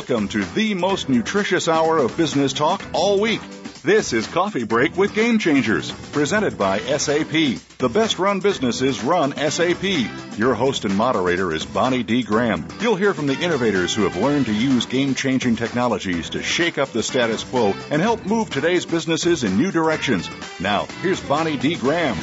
Welcome to the most nutritious hour of business talk all week. This is Coffee Break with Game Changers, presented by SAP. The best run businesses run SAP. Your host and moderator is Bonnie D. Graham. You'll hear from the innovators who have learned to use game changing technologies to shake up the status quo and help move today's businesses in new directions. Now, here's Bonnie D. Graham.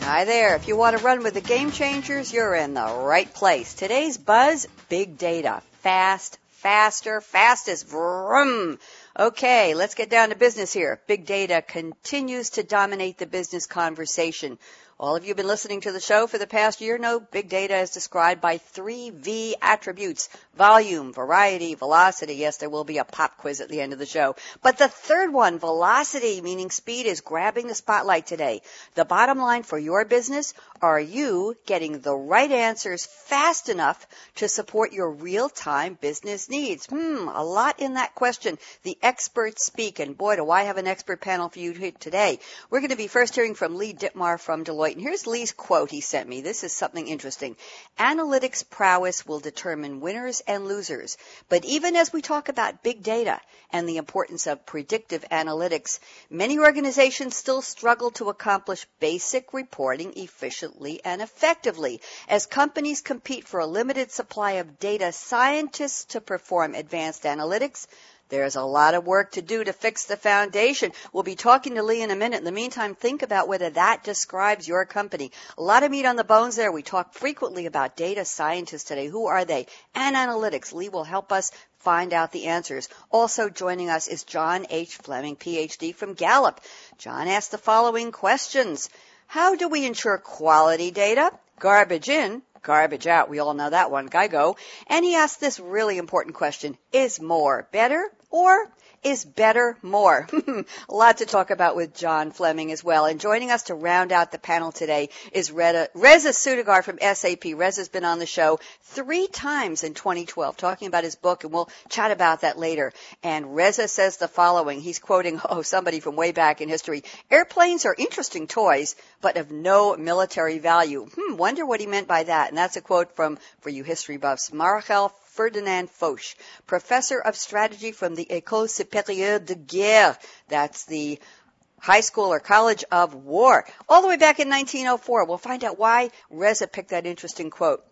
Hi there. If you want to run with the game changers, you're in the right place. Today's buzz, big data. Fast, faster, fastest. Vroom. Okay, let's get down to business here. Big data continues to dominate the business conversation. All of you have been listening to the show for the past year know big data is described by three V attributes. Volume, variety, velocity. Yes, there will be a pop quiz at the end of the show. But the third one, velocity, meaning speed, is grabbing the spotlight today. The bottom line for your business, are you getting the right answers fast enough to support your real-time business needs? Hmm, a lot in that question. The experts speak, and boy, do I have an expert panel for you today. We're going to be first hearing from Lee Dittmar from Deloitte. And here's Lee's quote he sent me. This is something interesting. Analytics prowess will determine winners and losers. But even as we talk about big data and the importance of predictive analytics, many organizations still struggle to accomplish basic reporting efficiently and effectively. As companies compete for a limited supply of data scientists to perform advanced analytics, there's a lot of work to do to fix the foundation. We'll be talking to Lee in a minute. In the meantime, think about whether that describes your company. A lot of meat on the bones there. We talk frequently about data scientists today. Who are they? And analytics. Lee will help us find out the answers. Also joining us is John H. Fleming, PhD from Gallup. John asked the following questions. How do we ensure quality data? Garbage in, garbage out. We all know that one. Geico. And he asked this really important question. Is more better or is better more? a lot to talk about with John Fleming as well. And joining us to round out the panel today is Reza, Soudagar from SAP. Reza's been on the show three times in 2012 talking about his book and we'll chat about that later. And Reza says the following. He's quoting, oh, somebody from way back in history. Airplanes are interesting toys, but of no military value. Hmm, wonder what he meant by that. And that's a quote from, for you history buffs, Marechal Ferdinand Foch, professor of strategy from the École Supérieure de Guerre. That's the high school or college of war. All the way back in 1904. We'll find out why Reza picked that interesting quote.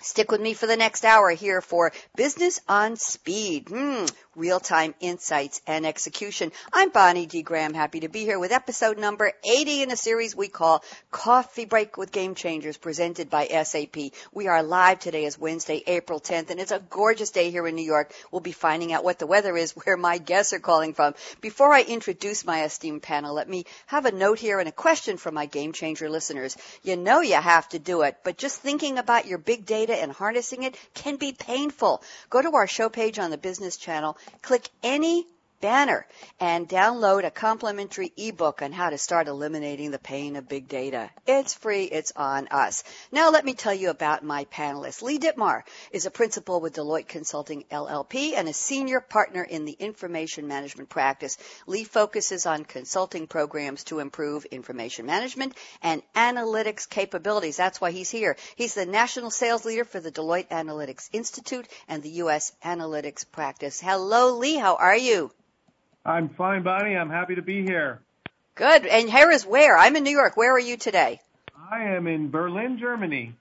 Stick with me for the next hour here for Business on Speed. Hmm, real-time insights and execution. I'm Bonnie D. Graham, happy to be here with episode number 80 in a series we call Coffee Break with Game Changers, presented by SAP. We are live today as Wednesday, April 10th, and it's a gorgeous day here in New York. We'll be finding out what the weather is, where my guests are calling from. Before I introduce my esteemed panel, let me have a note here and a question for my Game Changer listeners. You know you have to do it, but just thinking about your big data and harnessing it can be painful. Go to our show page on the business channel click any banner and download a complimentary ebook on how to start eliminating the pain of big data. It's free. It's on us. Now let me tell you about my panelists. Lee Dittmar is a principal with Deloitte Consulting LLP and a senior partner in the information management practice. Lee focuses on consulting programs to improve information management and analytics capabilities. That's why he's here. He's the national sales leader for the Deloitte Analytics Institute and the U.S. Analytics Practice. Hello, Lee. How are you? I'm fine, Bonnie. I'm happy to be here. Good. And here is where? I'm in New York. Where are you today? I am in Berlin, Germany.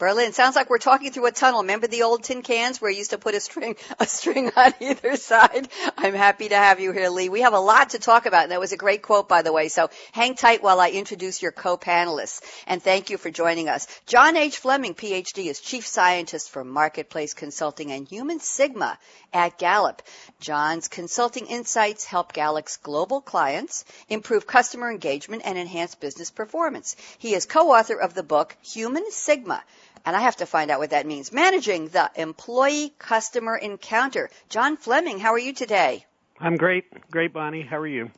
Berlin. Sounds like we're talking through a tunnel. Remember the old tin cans where you used to put a string, a string on either side? I'm happy to have you here, Lee. We have a lot to talk about, and that was a great quote, by the way. So hang tight while I introduce your co-panelists. And thank you for joining us. John H. Fleming, PhD, is Chief Scientist for Marketplace Consulting and Human Sigma at Gallup. John's consulting insights help Gallup's global clients improve customer engagement and enhance business performance. He is co-author of the book Human Sigma and I have to find out what that means. Managing the employee customer encounter. John Fleming, how are you today? I'm great. Great, Bonnie. How are you?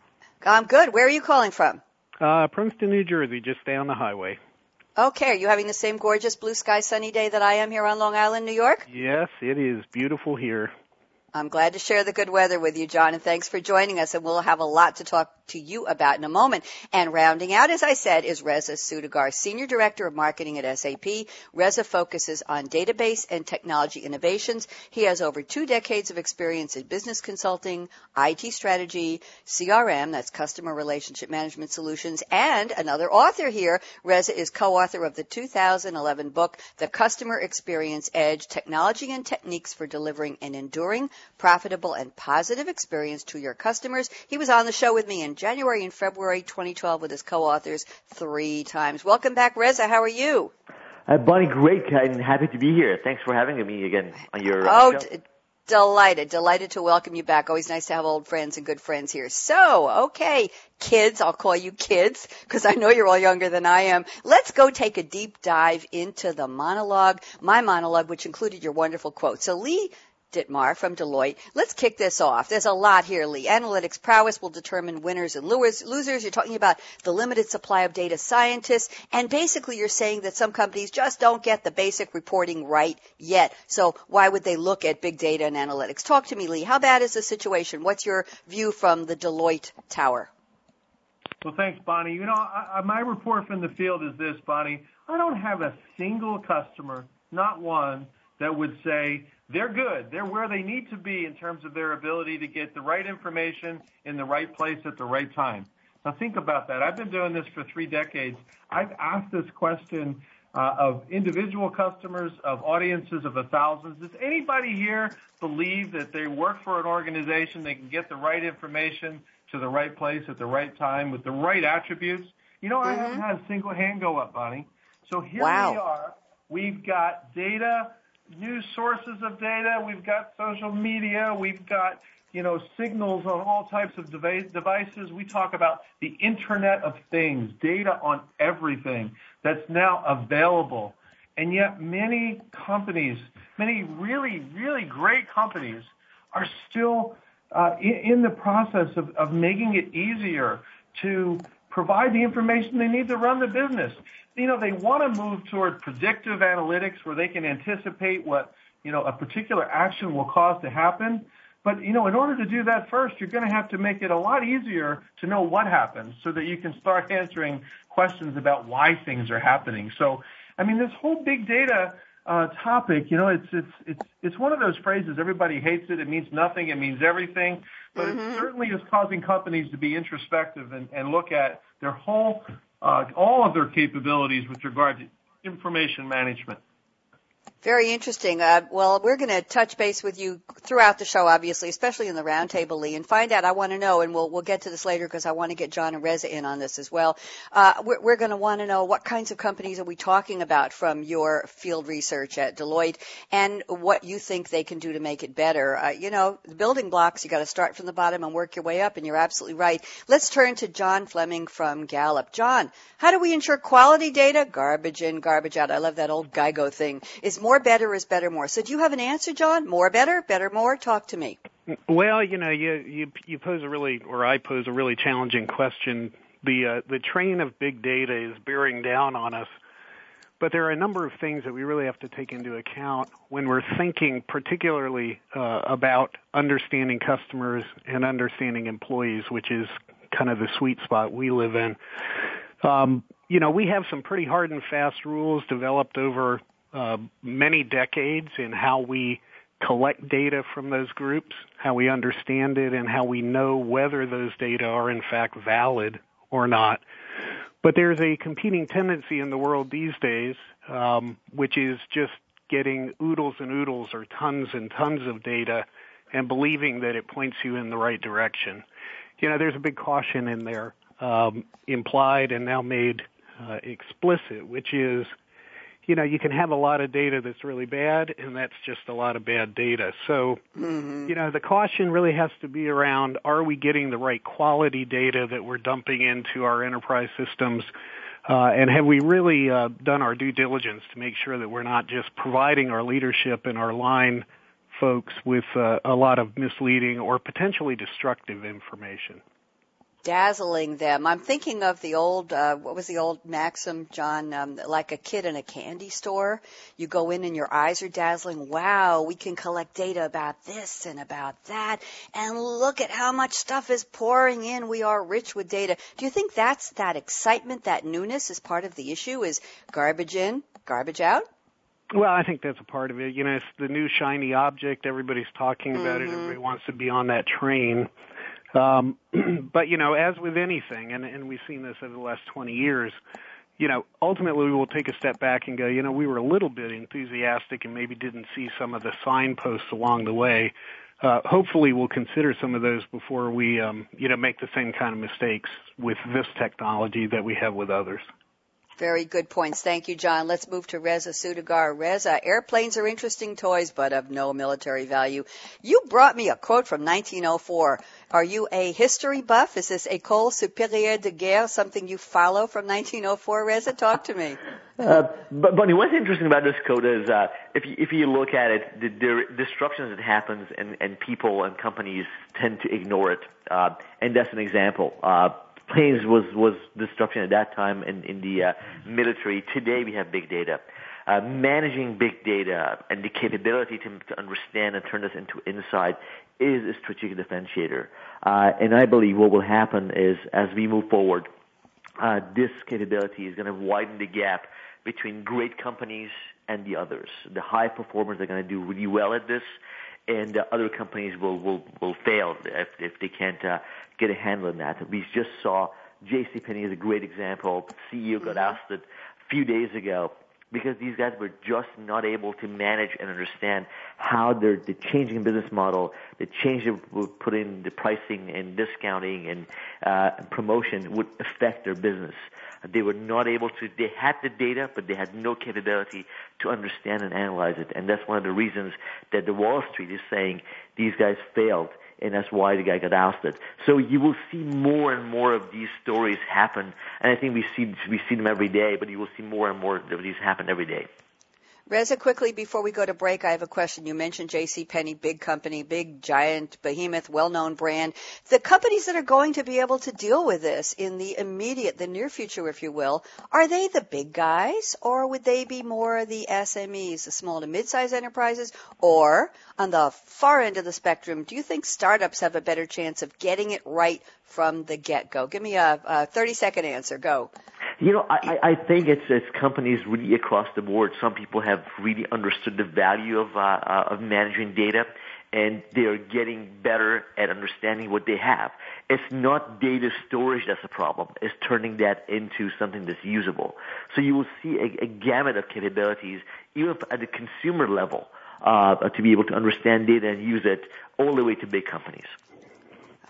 I'm good. Where are you calling from? Uh, Princeton, New Jersey, just down the highway. Okay. Are you having the same gorgeous blue sky sunny day that I am here on Long Island, New York? Yes, it is beautiful here. I'm glad to share the good weather with you, John, and thanks for joining us. And we'll have a lot to talk to you about in a moment. And rounding out, as I said, is Reza Soudagar, Senior Director of Marketing at SAP. Reza focuses on database and technology innovations. He has over two decades of experience in business consulting, IT strategy, CRM, that's Customer Relationship Management Solutions, and another author here. Reza is co-author of the 2011 book, The Customer Experience Edge, Technology and Techniques for Delivering an Enduring, Profitable, and Positive Experience to Your Customers. He was on the show with me in January and February 2012 with his co-authors three times. Welcome back, Reza. How are you? Uh, Bonnie, great and happy to be here. Thanks for having me again on your uh, oh, show. D- delighted, delighted to welcome you back. Always nice to have old friends and good friends here. So, okay, kids, I'll call you kids because I know you're all younger than I am. Let's go take a deep dive into the monologue, my monologue, which included your wonderful quote. So Lee Dittmar from Deloitte. Let's kick this off. There's a lot here, Lee. Analytics prowess will determine winners and losers. You're talking about the limited supply of data scientists, and basically you're saying that some companies just don't get the basic reporting right yet. So why would they look at big data and analytics? Talk to me, Lee. How bad is the situation? What's your view from the Deloitte tower? Well, thanks, Bonnie. You know, I, my report from the field is this, Bonnie. I don't have a single customer, not one, that would say they're good. They're where they need to be in terms of their ability to get the right information in the right place at the right time. Now think about that. I've been doing this for three decades. I've asked this question uh, of individual customers, of audiences of the thousands. Does anybody here believe that they work for an organization, they can get the right information to the right place at the right time with the right attributes? You know, mm-hmm. I haven't had a single hand go up, Bonnie. So here wow. we are. We've got data news sources of data. We've got social media. We've got you know signals on all types of devices. We talk about the Internet of Things, data on everything that's now available. And yet many companies, many really, really great companies are still uh, in, in the process of, of making it easier to provide the information they need to run the business you know, they want to move toward predictive analytics where they can anticipate what, you know, a particular action will cause to happen. But, you know, in order to do that first, you're going to have to make it a lot easier to know what happens so that you can start answering questions about why things are happening. So, I mean, this whole big data uh, topic, you know, it's, it's, it's, it's one of those phrases, everybody hates it, it means nothing, it means everything, but mm-hmm. it certainly is causing companies to be introspective and, and look at their whole Uh, all of their capabilities with regard to information management. Very interesting. Uh, well, we're going to touch base with you throughout the show, obviously, especially in the roundtable, Lee, and find out. I want to know, and we'll we'll get to this later because I want to get John and Reza in on this as well. Uh, we're, we're going to want to know what kinds of companies are we talking about from your field research at Deloitte, and what you think they can do to make it better. Uh, you know, the building blocks. You got to start from the bottom and work your way up, and you're absolutely right. Let's turn to John Fleming from Gallup. John, how do we ensure quality data, garbage in, garbage out? I love that old Geico thing. Is more better is better more. So do you have an answer, John? More better, better more? Talk to me. Well, you know, you you you pose a really, or I pose a really challenging question. The uh, the train of big data is bearing down on us, but there are a number of things that we really have to take into account when we're thinking, particularly uh, about understanding customers and understanding employees, which is kind of the sweet spot we live in. Um, you know, we have some pretty hard and fast rules developed over uh, many decades in how we collect data from those groups, how we understand it, and how we know whether those data are in fact valid or not. But there's a competing tendency in the world these days um, which is just getting oodles and oodles or tons and tons of data and believing that it points you in the right direction. You know, there's a big caution in there, um, implied and now made uh, explicit, which is you know, you can have a lot of data that's really bad, and that's just a lot of bad data. So, mm-hmm. you know, the caution really has to be around are we getting the right quality data that we're dumping into our enterprise systems? Uh, and have we really uh, done our due diligence to make sure that we're not just providing our leadership and our line folks with uh, a lot of misleading or potentially destructive information? Dazzling them. I'm thinking of the old, uh, what was the old maxim, John? Um, like a kid in a candy store. You go in and your eyes are dazzling. Wow, we can collect data about this and about that. And look at how much stuff is pouring in. We are rich with data. Do you think that's that excitement, that newness is part of the issue? Is garbage in, garbage out? Well, I think that's a part of it. You know, it's the new shiny object. Everybody's talking about mm-hmm. it. Everybody wants to be on that train. Um, but you know, as with anything, and, and we've seen this over the last 20 years, you know, ultimately we will take a step back and go, you know, we were a little bit enthusiastic and maybe didn't see some of the signposts along the way. Uh, hopefully we'll consider some of those before we, um, you know, make the same kind of mistakes with this technology that we have with others. Very good points. Thank you, John. Let's move to Reza Soudagar. Reza, airplanes are interesting toys, but of no military value. You brought me a quote from 1904. Are you a history buff? Is this École Supérieure de Guerre something you follow from 1904, Reza? Talk to me. Uh, but Bonnie, what's interesting about this code is uh, if you, if you look at it, the, the destruction that happens and, and people and companies tend to ignore it. Uh, and that's an example. Uh, planes was was destruction at that time in in the uh, military. Today we have big data. Uh, managing big data and the capability to, to understand and turn this into insight is a strategic differentiator. Uh, and I believe what will happen is as we move forward, uh, this capability is going to widen the gap between great companies and the others. The high performers are going to do really well at this, and uh, other companies will will will fail if if they can't uh, get a handle on that. We just saw J.C. Penney is a great example. The CEO got mm-hmm. asked it a few days ago because these guys were just not able to manage and understand how they're, the changing business model, the change they would put in the pricing and discounting and uh, promotion would affect their business. They were not able to, they had the data, but they had no capability to understand and analyze it. And that's one of the reasons that the Wall Street is saying these guys failed and that's why the guy got ousted. So you will see more and more of these stories happen, and I think we see we see them every day, but you will see more and more of these happen every day. Reza, quickly before we go to break, I have a question. You mentioned J.C. Penney, big company, big giant behemoth, well-known brand. The companies that are going to be able to deal with this in the immediate, the near future, if you will, are they the big guys, or would they be more the SMEs, the small to mid-sized enterprises, or on the far end of the spectrum, do you think startups have a better chance of getting it right from the get-go? Give me a, a 30-second answer. Go. You know, I, I think it's it's companies really across the board. Some people have really understood the value of uh, uh, of managing data, and they are getting better at understanding what they have. It's not data storage that's a problem. It's turning that into something that's usable. So you will see a, a gamut of capabilities, even at the consumer level, uh, to be able to understand data and use it, all the way to big companies.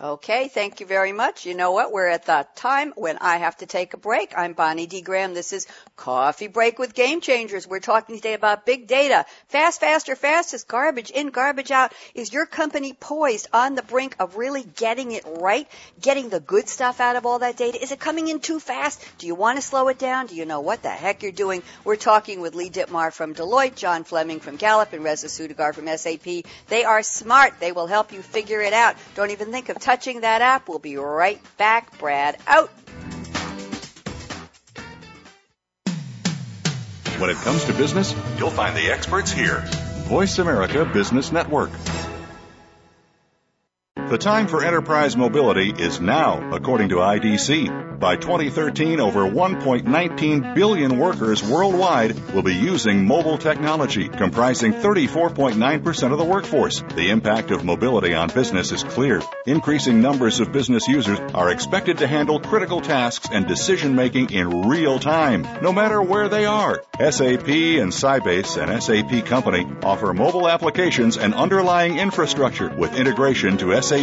Okay, thank you very much. You know what? We're at the time when I have to take a break. I'm Bonnie D. Graham. This is Coffee Break with Game Changers. We're talking today about big data. Fast, faster, fastest, garbage in, garbage out. Is your company poised on the brink of really getting it right? Getting the good stuff out of all that data? Is it coming in too fast? Do you want to slow it down? Do you know what the heck you're doing? We're talking with Lee Dittmar from Deloitte, John Fleming from Gallup, and Reza Soudagar from SAP. They are smart. They will help you figure it out. Don't even think of touching that app. We'll be right back. Brad out. When it comes to business, you'll find the experts here. Voice America Business Network. The time for enterprise mobility is now, according to IDC. By 2013, over 1.19 billion workers worldwide will be using mobile technology, comprising 34.9% of the workforce. The impact of mobility on business is clear. Increasing numbers of business users are expected to handle critical tasks and decision making in real time, no matter where they are. SAP and Sybase, an SAP company, offer mobile applications and underlying infrastructure with integration to SAP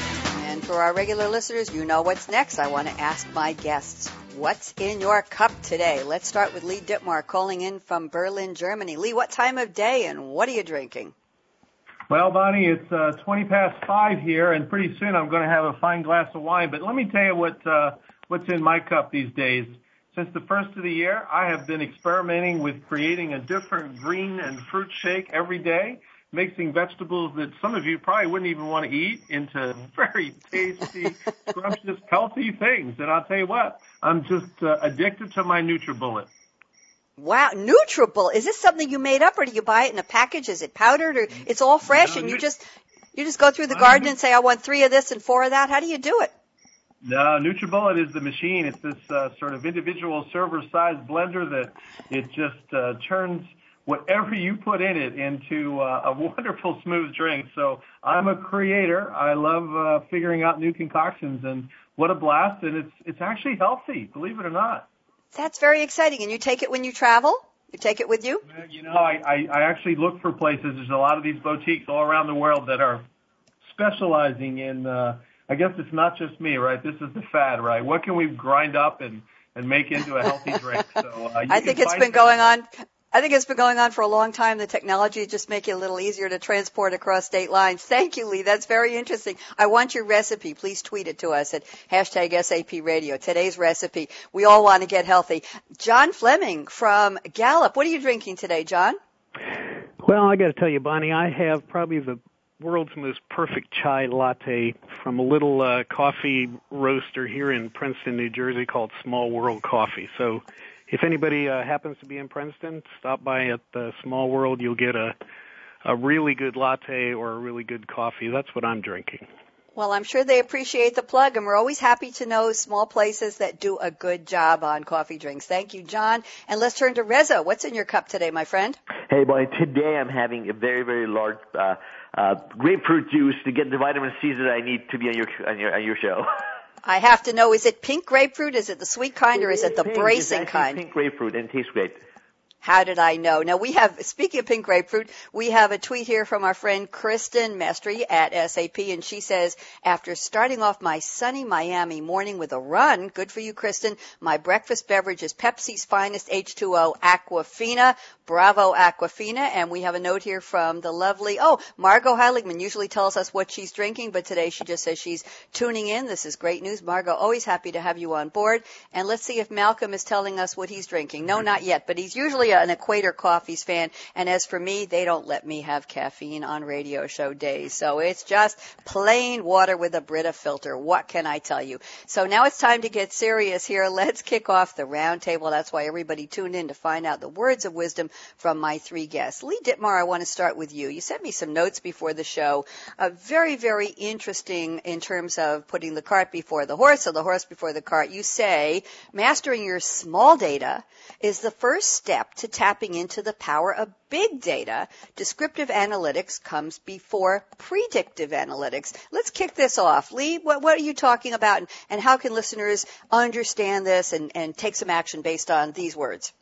For our regular listeners, you know what's next. I want to ask my guests, what's in your cup today? Let's start with Lee Dittmar calling in from Berlin, Germany. Lee, what time of day and what are you drinking? Well, Bonnie, it's uh, 20 past 5 here, and pretty soon I'm going to have a fine glass of wine. But let me tell you what uh, what's in my cup these days. Since the first of the year, I have been experimenting with creating a different green and fruit shake every day, mixing vegetables that some of you probably wouldn't even want to eat into very tasty, scrumptious, healthy things. And I'll tell you what, I'm just uh, addicted to my NutriBullet. Wow, NutriBullet. Is this something you made up or do you buy it in a package? Is it powdered or it's all fresh no, and you just, you just go through the garden and say, I want three of this and four of that? How do you do it? No, NutriBullet is the machine. It's this uh, sort of individual server-sized blender that it just uh, turns whatever you put in it into uh, a wonderful smooth drink. So I'm a creator. I love uh, figuring out new concoctions, and what a blast! And it's it's actually healthy, believe it or not. That's very exciting. And you take it when you travel. You take it with you? You know, I, I, I actually look for places. There's a lot of these boutiques all around the world that are specializing in uh, I guess it's not just me, right? This is the fad, right? What can we grind up and and make into a healthy drink? So uh, I think it's been going on. I think it's been going on for a long time. The technology just make it a little easier to transport across state lines. Thank you, Lee. That's very interesting. I want your recipe. Please tweet it to us at hashtag SAP Radio. Today's recipe. We all want to get healthy. John Fleming from Gallup. What are you drinking today, John? Well, I got to tell you, Bonnie, I have probably the world's most perfect chai latte from a little uh, coffee roaster here in Princeton, New Jersey called Small World Coffee. So if anybody uh, happens to be in Princeton, stop by at the Small World. You'll get a a really good latte or a really good coffee. That's what I'm drinking. Well, I'm sure they appreciate the plug, and we're always happy to know small places that do a good job on coffee drinks. Thank you, John. And let's turn to Reza. What's in your cup today, my friend? Hey, boy. Today I'm having a very, very large uh, uh, grapefruit juice to get the vitamin C that I need to be on your on your, on your show. I have to know: is it pink grapefruit? Is it the sweet kind, or is it the pink. bracing kind? Pink grapefruit and tastes great. How did I know? Now we have, speaking of pink grapefruit, we have a tweet here from our friend Kristen Mestry at SAP and she says, after starting off my sunny Miami morning with a run, good for you Kristen, my breakfast beverage is Pepsi's finest H2O Aquafina. Bravo Aquafina. And we have a note here from the lovely, oh, Margot Heiligman usually tells us what she's drinking, but today she just says she's tuning in. This is great news. Margot, always happy to have you on board. And let's see if Malcolm is telling us what he's drinking. No, not yet, but he's usually an Equator Coffees fan. And as for me, they don't let me have caffeine on radio show days. So it's just plain water with a Brita filter. What can I tell you? So now it's time to get serious here. Let's kick off the roundtable. That's why everybody tuned in to find out the words of wisdom from my three guests. Lee Dittmar, I want to start with you. You sent me some notes before the show. Uh, very, very interesting in terms of putting the cart before the horse or the horse before the cart. You say mastering your small data is the first step to tapping into the power of big data. Descriptive analytics comes before predictive analytics. Let's kick this off. Lee, what, what are you talking about and, and, how can listeners understand this and, and take some action based on these words?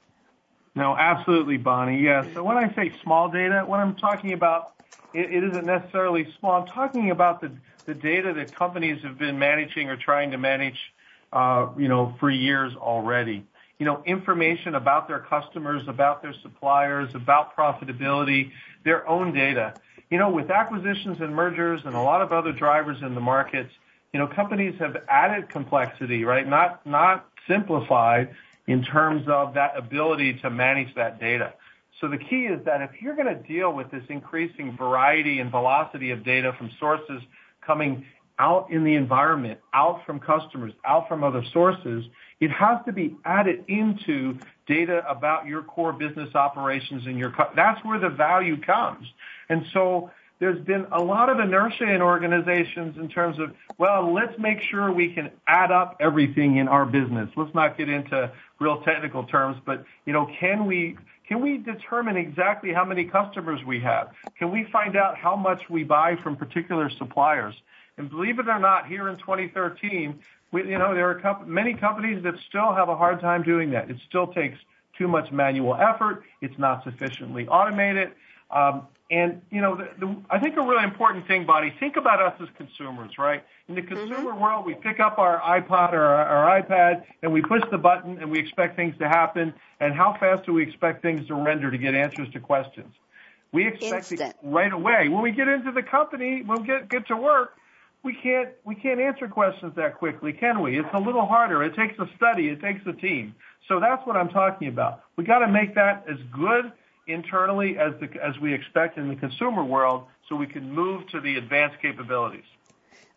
No, absolutely, Bonnie. Yes. So when I say small data, what I'm talking about, it, it isn't necessarily small. I'm talking about the, the data that companies have been managing or trying to manage, uh, you know, for years already. You know, information about their customers, about their suppliers, about profitability, their own data. You know, with acquisitions and mergers and a lot of other drivers in the markets, you know, companies have added complexity, right? Not not simplified in terms of that ability to manage that data. So the key is that if you're going to deal with this increasing variety and velocity of data from sources coming out in the environment, out from customers, out from other sources, it has to be added into data about your core business operations and your, that's where the value comes. And so there's been a lot of inertia in organizations in terms of, well, let's make sure we can add up everything in our business. Let's not get into real technical terms, but you know, can we can we determine exactly how many customers we have? Can we find out how much we buy from particular suppliers? And believe it or not, here in 2013, we, you know, there are many companies that still have a hard time doing that. It still takes too much manual effort. It's not sufficiently automated. Um, and you know, the, the, I think a really important thing, Bonnie, think about us as consumers, right? In the consumer mm-hmm. world, we pick up our iPod or our, our iPad and we push the button and we expect things to happen. And how fast do we expect things to render to get answers to questions? We expect Instant. it right away. When we get into the company, when we get get to work, we can't we can't answer questions that quickly, can we? It's a little harder. It takes a study. It takes a team. So that's what I'm talking about. We got to make that as good internally as, the, as we expect in the consumer world so we can move to the advanced capabilities.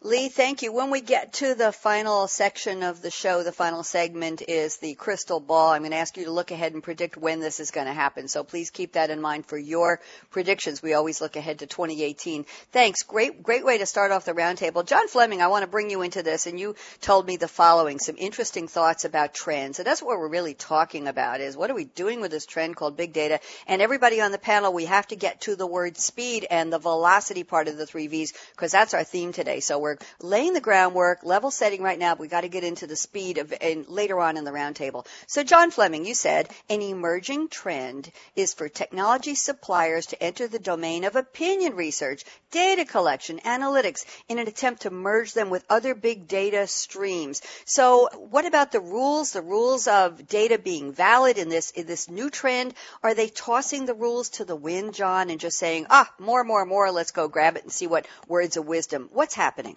Lee, thank you. When we get to the final section of the show, the final segment is the crystal ball. I'm going to ask you to look ahead and predict when this is going to happen. So please keep that in mind for your predictions. We always look ahead to 2018. Thanks. Great, great way to start off the roundtable. John Fleming, I want to bring you into this and you told me the following, some interesting thoughts about trends. And that's what we're really talking about is what are we doing with this trend called big data? And everybody on the panel, we have to get to the word speed and the velocity part of the three V's because that's our theme today. So we're laying the groundwork, level setting right now. But we got to get into the speed of and later on in the roundtable. So, John Fleming, you said an emerging trend is for technology suppliers to enter the domain of opinion research, data collection, analytics, in an attempt to merge them with other big data streams. So, what about the rules? The rules of data being valid in this in this new trend? Are they tossing the rules to the wind, John, and just saying, ah, more, more, more, let's go grab it and see what words of wisdom? What's happening?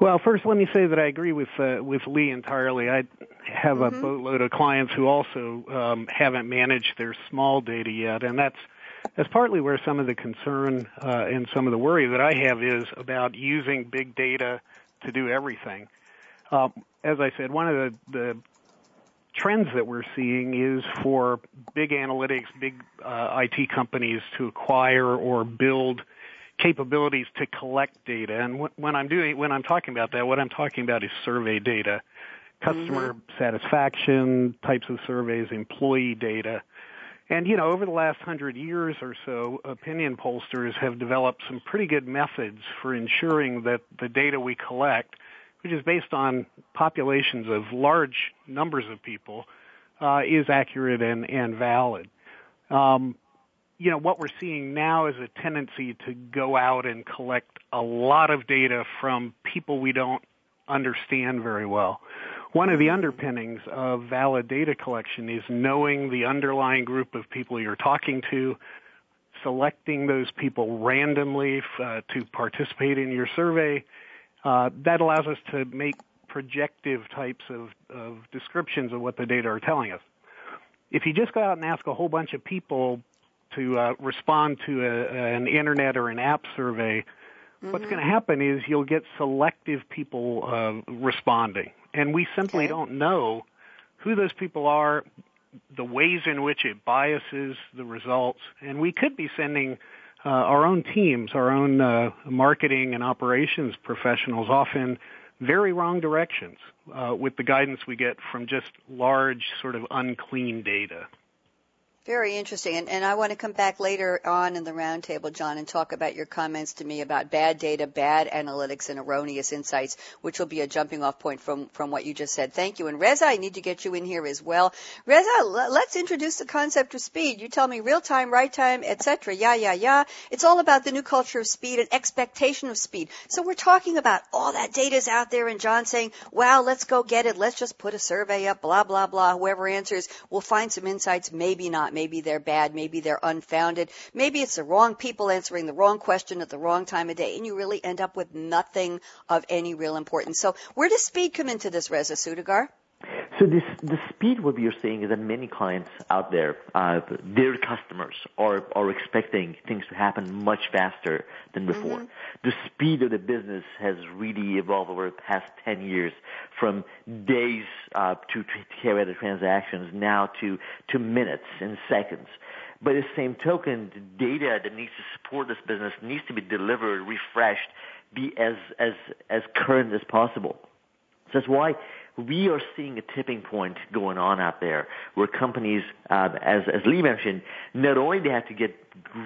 Well, first, let me say that I agree with uh, with Lee entirely. I have mm-hmm. a boatload of clients who also um, haven't managed their small data yet, and that's that's partly where some of the concern uh, and some of the worry that I have is about using big data to do everything. Um, as I said, one of the, the trends that we're seeing is for big analytics, big uh, IT companies to acquire or build capabilities to collect data. And when I'm doing, when I'm talking about that, what I'm talking about is survey data, customer mm-hmm. satisfaction types of surveys, employee data. And you know, over the last hundred years or so, opinion pollsters have developed some pretty good methods for ensuring that the data we collect, which is based on populations of large numbers of people, uh, is accurate and, and valid. Um, you know, what we're seeing now is a tendency to go out and collect a lot of data from people we don't understand very well. One of the underpinnings of valid data collection is knowing the underlying group of people you're talking to, selecting those people randomly uh, to participate in your survey. Uh, that allows us to make projective types of, of descriptions of what the data are telling us. If you just go out and ask a whole bunch of people to uh, respond to a, an internet or an app survey, mm-hmm. what's going to happen is you'll get selective people uh, responding, and we simply okay. don't know who those people are, the ways in which it biases the results, and we could be sending uh, our own teams, our own uh, marketing and operations professionals off in very wrong directions uh, with the guidance we get from just large, sort of unclean data. Very interesting. And, and I want to come back later on in the roundtable, John, and talk about your comments to me about bad data, bad analytics, and erroneous insights, which will be a jumping off point from, from what you just said. Thank you. And Reza, I need to get you in here as well. Reza, let's introduce the concept of speed. You tell me real time, right time, etc. Yeah, yeah, yeah. It's all about the new culture of speed and expectation of speed. So we're talking about all that data's out there and John saying, wow, let's go get it. Let's just put a survey up, blah, blah, blah. Whoever answers, we'll find some insights. Maybe not Maybe they're bad. Maybe they're unfounded. Maybe it's the wrong people answering the wrong question at the wrong time of day, and you really end up with nothing of any real importance. So where does speed come into this, Reza Soudagar? So this, the speed, what we are seeing is that many clients out there, uh, their customers are, are expecting things to happen much faster than before. Mm-hmm. The speed of the business has really evolved over the past 10 years from days uh, to, to carry out the transactions now to, to minutes and seconds. By the same token, the data that needs to support this business needs to be delivered, refreshed, be as, as, as current as possible. So that's why we are seeing a tipping point going on out there where companies, uh, as, as Lee mentioned, not only they have to get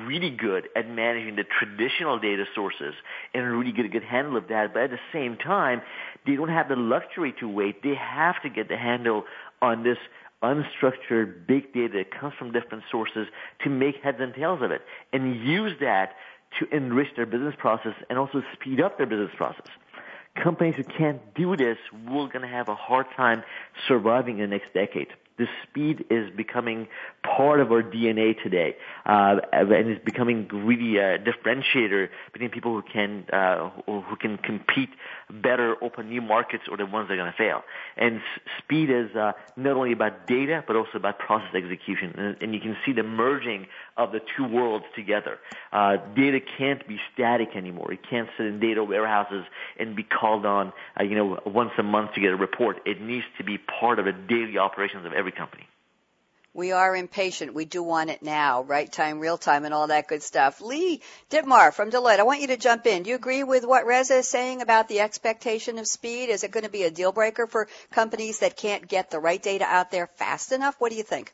really good at managing the traditional data sources and really get a good handle of that, but at the same time, they don't have the luxury to wait. They have to get the handle on this unstructured big data that comes from different sources to make heads and tails of it and use that to enrich their business process and also speed up their business process companies who can't do this, we're going to have a hard time surviving in the next decade the speed is becoming part of our DNA today, uh, and it's becoming really a differentiator between people who can uh, who can compete better, open new markets, or the ones that are going to fail. And speed is uh, not only about data, but also about process execution, and, and you can see the merging of the two worlds together. Uh, data can't be static anymore. It can't sit in data warehouses and be called on, uh, you know, once a month to get a report. It needs to be part of the daily operations of every company. We are impatient. We do want it now, right time, real time, and all that good stuff. Lee Dittmar from Deloitte, I want you to jump in. Do you agree with what Reza is saying about the expectation of speed? Is it going to be a deal breaker for companies that can't get the right data out there fast enough? What do you think?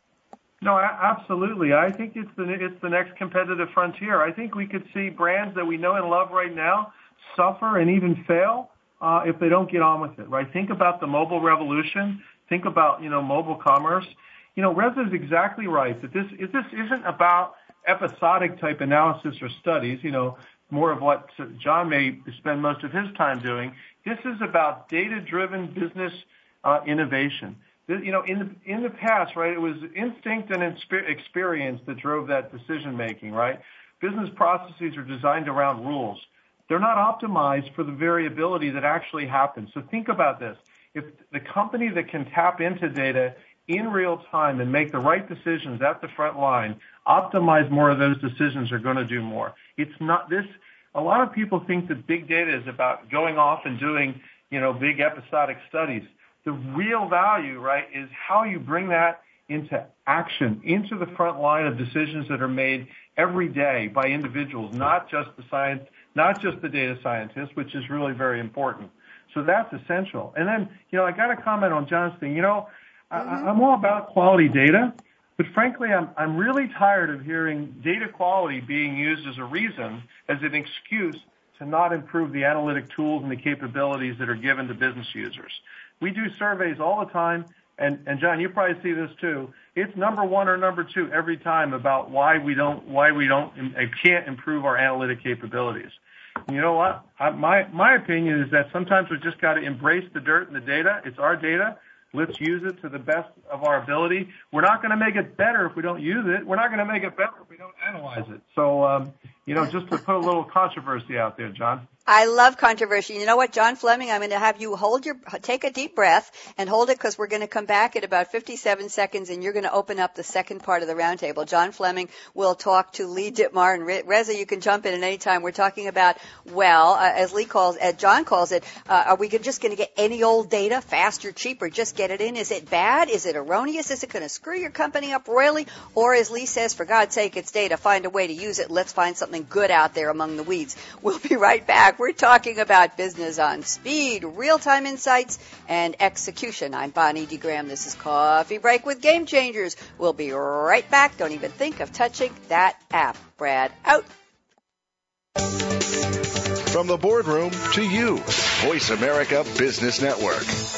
No, absolutely. I think it's the it's the next competitive frontier. I think we could see brands that we know and love right now suffer and even fail uh, if they don't get on with it. Right? Think about the mobile revolution. Think about, you know, mobile commerce. You know, Reza is exactly right that this, is this isn't about episodic type analysis or studies, you know, more of what John may spend most of his time doing. This is about data-driven business uh, innovation. You know, in the, in the past, right, it was instinct and experience that drove that decision making, right? Business processes are designed around rules. They're not optimized for the variability that actually happens. So think about this if the company that can tap into data in real time and make the right decisions at the front line, optimize more of those decisions are going to do more. It's not this. A lot of people think that big data is about going off and doing, you know, big episodic studies. The real value, right, is how you bring that into action, into the front line of decisions that are made every day by individuals, not just the science, not just the data scientists, which is really very important. So that's essential. And then, you know, I got to comment on John's thing. You know, mm-hmm. I, I'm all about quality data, but frankly, I'm, I'm really tired of hearing data quality being used as a reason, as an excuse to not improve the analytic tools and the capabilities that are given to business users. We do surveys all the time, and, and John, you probably see this too. It's number one or number two every time about why we don't, why we don't, and can't improve our analytic capabilities. You know what? I, my my opinion is that sometimes we just got to embrace the dirt and the data. It's our data. Let's use it to the best of our ability. We're not going to make it better if we don't use it. We're not going to make it better if we don't analyze it. So, um, you know, just to put a little controversy out there, John. I love controversy. You know what, John Fleming? I'm going to have you hold your, take a deep breath and hold it because we're going to come back at about 57 seconds and you're going to open up the second part of the roundtable. John Fleming will talk to Lee Dittmar and Reza. You can jump in at any time. We're talking about, well, uh, as Lee calls, as John calls it, uh, are we just going to get any old data, faster, cheaper, just get it in? Is it bad? Is it erroneous? Is it going to screw your company up royally? Or as Lee says, for God's sake, it's data. Find a way to use it. Let's find something something good out there among the weeds. We'll be right back. We're talking about business on speed, real-time insights, and execution. I'm Bonnie D. Graham. This is Coffee Break with Game Changers. We'll be right back. Don't even think of touching that app. Brad, out. From the boardroom to you, Voice America Business Network.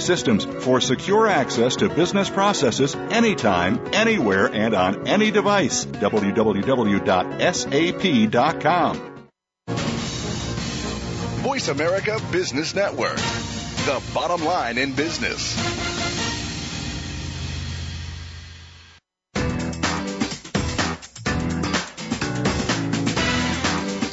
systems for secure access to business processes anytime anytime, anywhere, and on any device. www.sap.com. Voice America Business Network. The bottom line in business.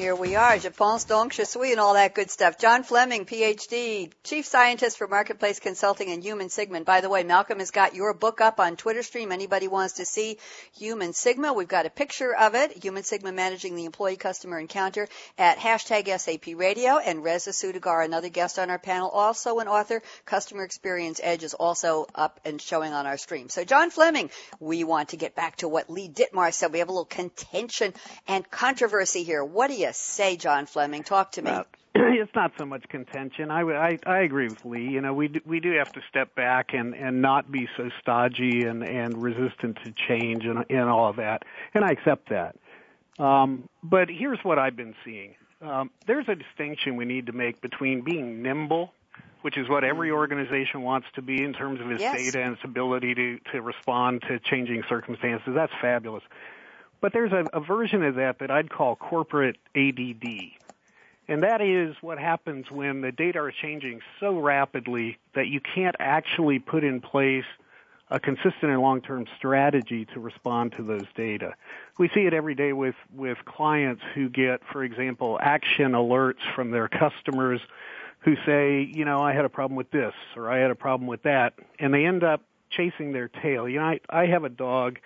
here we are. Je pense donc, je suis, and all that good stuff. John Fleming, PhD, Chief Scientist for Marketplace Consulting and Human Sigma. And by the way, Malcolm has got your book up on Twitter stream. Anybody wants to see Human Sigma, we've got a picture of it. Human Sigma Managing the Employee Customer Encounter at hashtag SAP Radio. And Reza Soudagar, another guest on our panel, also an author. Customer Experience Edge is also up and showing on our stream. So John Fleming, we want to get back to what Lee Dittmar said. We have a little contention and controversy here. What do you say, John Fleming? Talk to me. Well, it's not so much contention. I, I I agree with Lee. You know, we do, we do have to step back and and not be so stodgy and and resistant to change and and all of that. And I accept that. Um, but here's what I've been seeing. Um, there's a distinction we need to make between being nimble, which is what every organization wants to be in terms of its yes. data and its ability to to respond to changing circumstances. That's fabulous. But there's a, a version of that that I'd call corporate ADD. And that is what happens when the data are changing so rapidly that you can't actually put in place a consistent and long-term strategy to respond to those data. We see it every day with, with clients who get, for example, action alerts from their customers who say, you know, I had a problem with this or I had a problem with that, and they end up chasing their tail. You know, I, I have a dog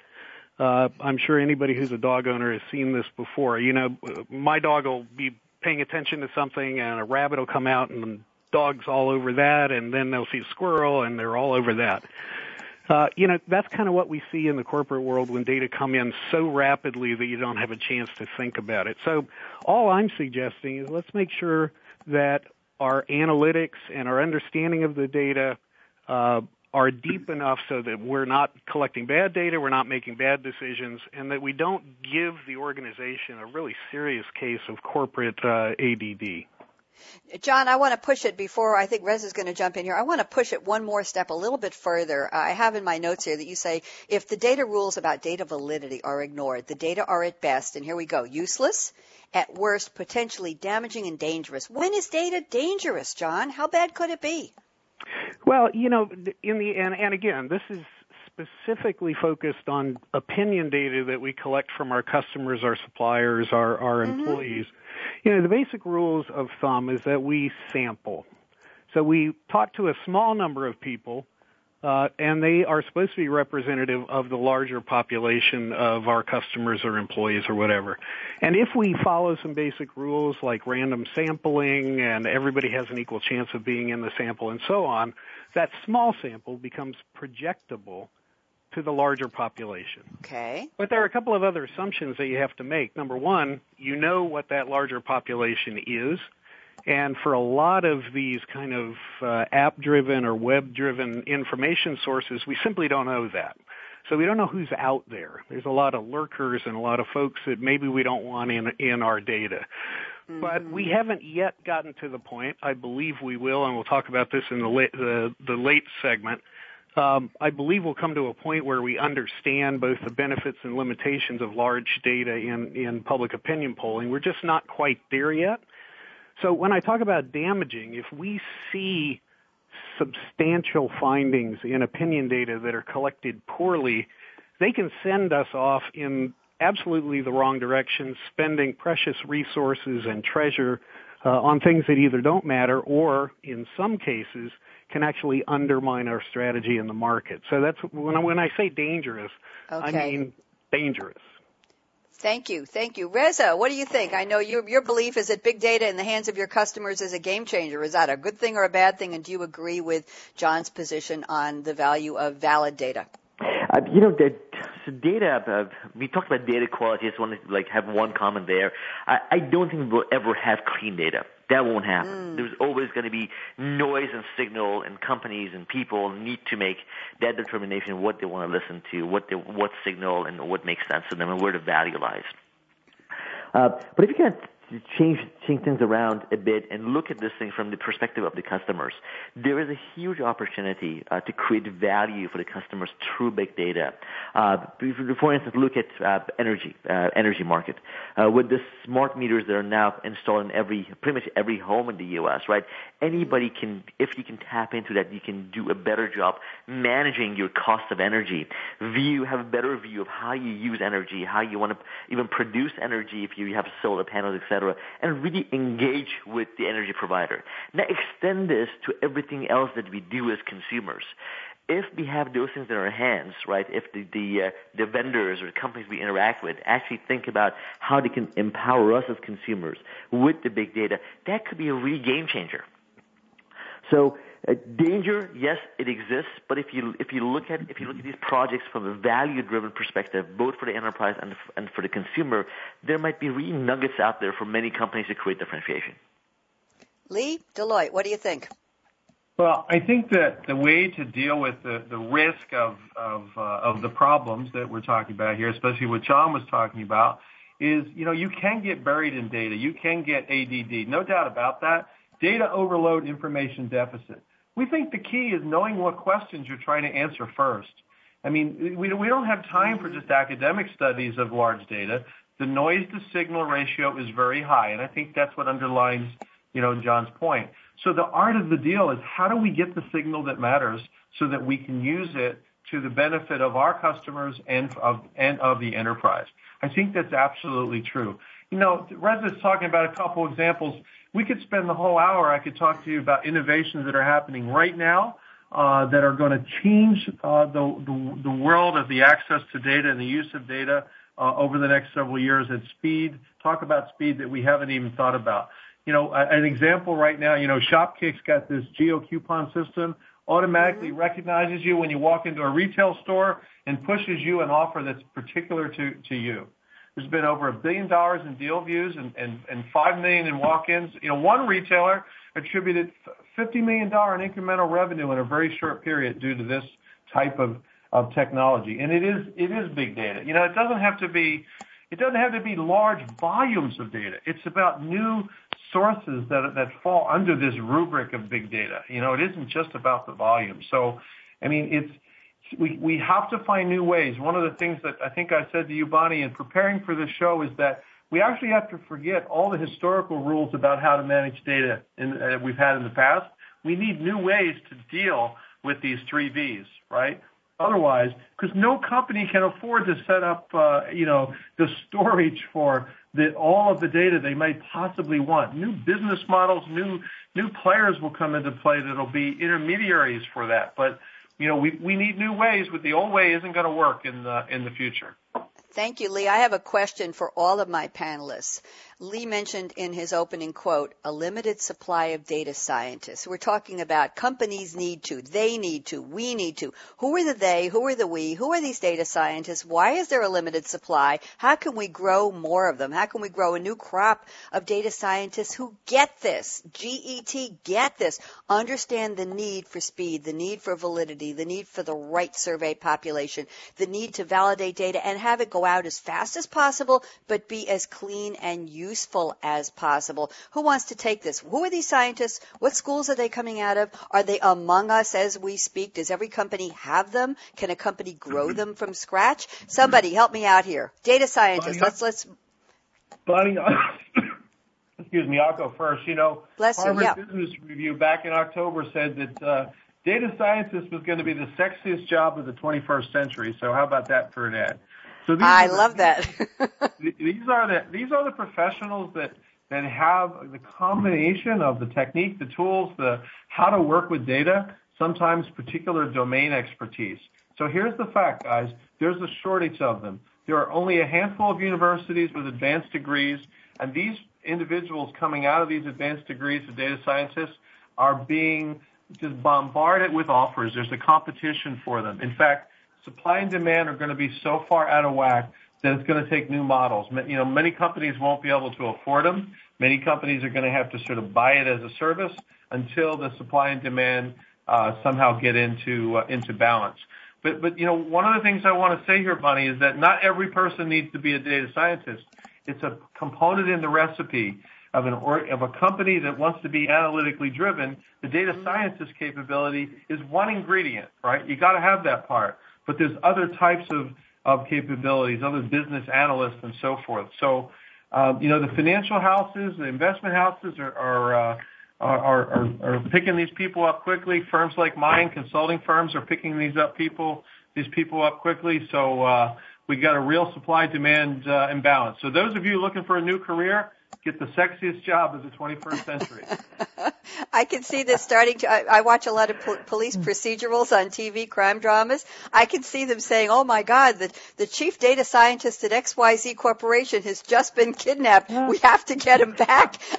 uh, I'm sure anybody who's a dog owner has seen this before. You know, my dog will be paying attention to something and a rabbit will come out and dog's all over that and then they'll see a squirrel and they're all over that. Uh, you know, that's kind of what we see in the corporate world when data come in so rapidly that you don't have a chance to think about it. So all I'm suggesting is let's make sure that our analytics and our understanding of the data uh, are deep enough so that we're not collecting bad data, we're not making bad decisions, and that we don't give the organization a really serious case of corporate uh, ADD. John, I want to push it before I think Rez is going to jump in here. I want to push it one more step a little bit further. I have in my notes here that you say if the data rules about data validity are ignored, the data are at best, and here we go, useless, at worst, potentially damaging and dangerous. When is data dangerous, John? How bad could it be? Well, you know, in the and, and again, this is specifically focused on opinion data that we collect from our customers, our suppliers, our, our mm-hmm. employees. You know, the basic rules of thumb is that we sample. So we talk to a small number of people uh, and they are supposed to be representative of the larger population of our customers or employees or whatever. And if we follow some basic rules like random sampling and everybody has an equal chance of being in the sample and so on, that small sample becomes projectable to the larger population. Okay. But there are a couple of other assumptions that you have to make. Number one, you know what that larger population is. And for a lot of these kind of uh, app driven or web driven information sources, we simply don't know that. So we don't know who's out there. There's a lot of lurkers and a lot of folks that maybe we don't want in, in our data. Mm-hmm. But we haven't yet gotten to the point. I believe we will, and we'll talk about this in the late, the, the late segment. Um, I believe we'll come to a point where we understand both the benefits and limitations of large data in, in public opinion polling. We're just not quite there yet. So when I talk about damaging, if we see substantial findings in opinion data that are collected poorly, they can send us off in absolutely the wrong direction, spending precious resources and treasure uh, on things that either don't matter or, in some cases, can actually undermine our strategy in the market. So that's when I, when I say dangerous, okay. I mean dangerous. Thank you. Thank you. Reza, what do you think? I know your, your belief is that big data in the hands of your customers is a game changer. Is that a good thing or a bad thing? And do you agree with John's position on the value of valid data? Uh, you know, the, data, uh, we talked about data quality. I just want to like have one comment there. I, I don't think we'll ever have clean data. That won't happen. Mm. There's always going to be noise and signal, and companies and people need to make that determination what they want to listen to, what they, what signal, and what makes sense to them, and where the value lies. Uh, but if you can change change things around a bit and look at this thing from the perspective of the customers. There is a huge opportunity uh, to create value for the customers through big data. Uh, for instance, look at uh, energy uh, energy market uh, with the smart meters that are now installed in every pretty much every home in the U.S. Right? Anybody can, if you can tap into that, you can do a better job managing your cost of energy. View have a better view of how you use energy, how you want to even produce energy if you have solar panels, etc and really engage with the energy provider. Now extend this to everything else that we do as consumers if we have those things in our hands, right, if the the, uh, the vendors or the companies we interact with actually think about how they can empower us as consumers with the big data, that could be a real game changer. So uh, danger, yes, it exists, but if you if you look at if you look at these projects from a value-driven perspective, both for the enterprise and and for the consumer, there might be real nuggets out there for many companies to create differentiation. Lee, Deloitte, what do you think? Well, I think that the way to deal with the, the risk of of, uh, of the problems that we're talking about here, especially what John was talking about, is you know you can get buried in data, you can get ADD, no doubt about that. Data overload, information deficit. We think the key is knowing what questions you're trying to answer first. I mean, we, we don't have time for just academic studies of large data. The noise to signal ratio is very high, and I think that's what underlines, you know, John's point. So the art of the deal is how do we get the signal that matters so that we can use it to the benefit of our customers and of, and of the enterprise. I think that's absolutely true. You know, Reza's talking about a couple examples we could spend the whole hour. I could talk to you about innovations that are happening right now uh, that are going to change uh, the, the, the world of the access to data and the use of data uh, over the next several years at speed. Talk about speed that we haven't even thought about. You know, an example right now. You know, Shopkick's got this geo coupon system. Automatically mm-hmm. recognizes you when you walk into a retail store and pushes you an offer that's particular to to you. There's been over a billion dollars in deal views and, five million in walk-ins. You know, one retailer attributed $50 million in incremental revenue in a very short period due to this type of, of technology. And it is, it is big data. You know, it doesn't have to be, it doesn't have to be large volumes of data. It's about new sources that, that fall under this rubric of big data. You know, it isn't just about the volume. So, I mean, it's, we, we have to find new ways. One of the things that I think I said to you, Bonnie, in preparing for this show is that we actually have to forget all the historical rules about how to manage data in, uh, we've had in the past. We need new ways to deal with these three V's, right? Otherwise, because no company can afford to set up, uh, you know, the storage for the, all of the data they might possibly want. New business models, new new players will come into play that'll be intermediaries for that. But you know, we, we need new ways, but the old way isn't going to work in the, in the future. Thank you, Lee. I have a question for all of my panelists. Lee mentioned in his opening quote a limited supply of data scientists. We're talking about companies need to, they need to, we need to. Who are the they? Who are the we? Who are these data scientists? Why is there a limited supply? How can we grow more of them? How can we grow a new crop of data scientists who get this? GET get this. Understand the need for speed, the need for validity, the need for the right survey population, the need to validate data and have it go go out as fast as possible, but be as clean and useful as possible. Who wants to take this? Who are these scientists? What schools are they coming out of? Are they among us as we speak? Does every company have them? Can a company grow them from scratch? Somebody help me out here. Data scientists. Let's let's. Bonnie, excuse me. I'll go first. You know, Bless you, Harvard yeah. Business Review back in October said that uh, data scientist was going to be the sexiest job of the 21st century. So how about that for an ad? So these I the- love that. these are the these are the professionals that that have the combination of the technique, the tools, the how to work with data, sometimes particular domain expertise. So here's the fact, guys. There's a shortage of them. There are only a handful of universities with advanced degrees, and these individuals coming out of these advanced degrees of data scientists are being just bombarded with offers. There's a competition for them. In fact, supply and demand are going to be so far out of whack that it's going to take new models. You know, many companies won't be able to afford them. Many companies are going to have to sort of buy it as a service until the supply and demand uh, somehow get into uh, into balance. But but you know, one of the things I want to say here, Bunny, is that not every person needs to be a data scientist. It's a component in the recipe of an or, of a company that wants to be analytically driven. The data scientist capability is one ingredient, right? You got to have that part. But there's other types of of capabilities, other business analysts and so forth. So, um, you know, the financial houses, the investment houses are are, uh, are, are are picking these people up quickly. Firms like mine, consulting firms, are picking these up people these people up quickly. So uh, we got a real supply demand uh, imbalance. So those of you looking for a new career, get the sexiest job of the 21st century. I can see this starting to. I, I watch a lot of po- police procedurals on TV, crime dramas. I can see them saying, "Oh my God, the the chief data scientist at XYZ Corporation has just been kidnapped. We have to get him back."